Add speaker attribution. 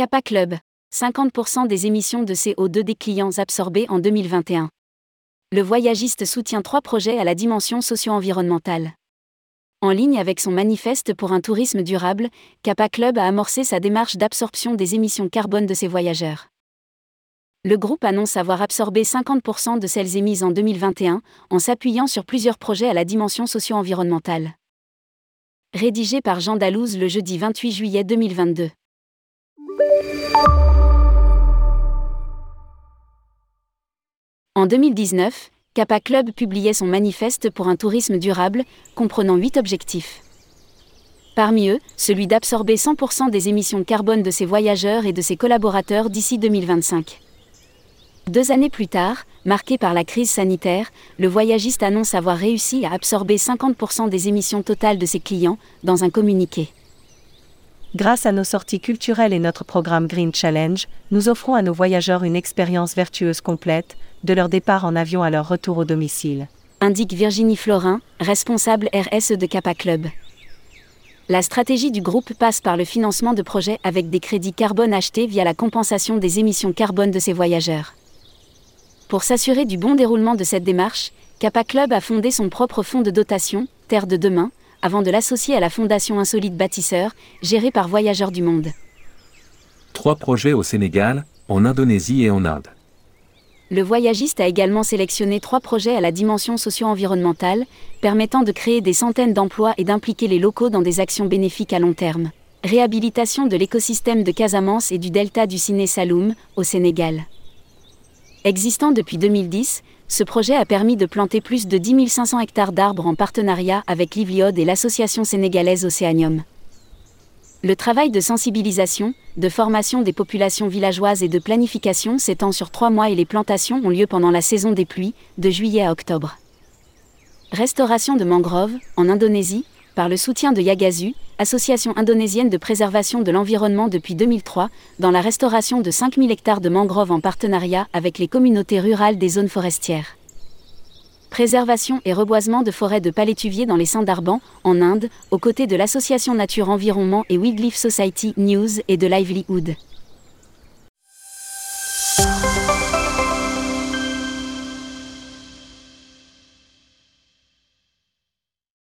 Speaker 1: Kappa Club. 50% des émissions de CO2 des clients absorbées en 2021. Le voyagiste soutient trois projets à la dimension socio-environnementale. En ligne avec son manifeste pour un tourisme durable, Kappa Club a amorcé sa démarche d'absorption des émissions carbone de ses voyageurs. Le groupe annonce avoir absorbé 50% de celles émises en 2021, en s'appuyant sur plusieurs projets à la dimension socio-environnementale. Rédigé par Jean Dalouse le jeudi 28 juillet 2022. En 2019, Kappa Club publiait son manifeste pour un tourisme durable, comprenant huit objectifs. Parmi eux, celui d'absorber 100% des émissions carbone de ses voyageurs et de ses collaborateurs d'ici 2025. Deux années plus tard, marqué par la crise sanitaire, le voyagiste annonce avoir réussi à absorber 50% des émissions totales de ses clients, dans un communiqué.
Speaker 2: Grâce à nos sorties culturelles et notre programme Green Challenge, nous offrons à nos voyageurs une expérience vertueuse complète, de leur départ en avion à leur retour au domicile.
Speaker 1: Indique Virginie Florin, responsable RSE de Kappa Club. La stratégie du groupe passe par le financement de projets avec des crédits carbone achetés via la compensation des émissions carbone de ses voyageurs. Pour s'assurer du bon déroulement de cette démarche, Kappa Club a fondé son propre fonds de dotation, Terre de demain, avant de l'associer à la Fondation Insolite Bâtisseur, gérée par Voyageurs du Monde.
Speaker 3: Trois projets au Sénégal, en Indonésie et en Inde.
Speaker 1: Le voyagiste a également sélectionné trois projets à la dimension socio-environnementale, permettant de créer des centaines d'emplois et d'impliquer les locaux dans des actions bénéfiques à long terme. Réhabilitation de l'écosystème de Casamance et du delta du Ciné Saloum, au Sénégal. Existant depuis 2010, ce projet a permis de planter plus de 10 500 hectares d'arbres en partenariat avec l'Ivliode et l'association sénégalaise Océanium. Le travail de sensibilisation, de formation des populations villageoises et de planification s'étend sur trois mois et les plantations ont lieu pendant la saison des pluies, de juillet à octobre. Restauration de mangroves, en Indonésie, par le soutien de Yagazu, association indonésienne de préservation de l'environnement depuis 2003, dans la restauration de 5000 hectares de mangroves en partenariat avec les communautés rurales des zones forestières. Préservation et reboisement de forêts de palétuviers dans les Sundarbans, en Inde, aux côtés de l'association Nature Environnement et Wildlife Society News et de Livelihood.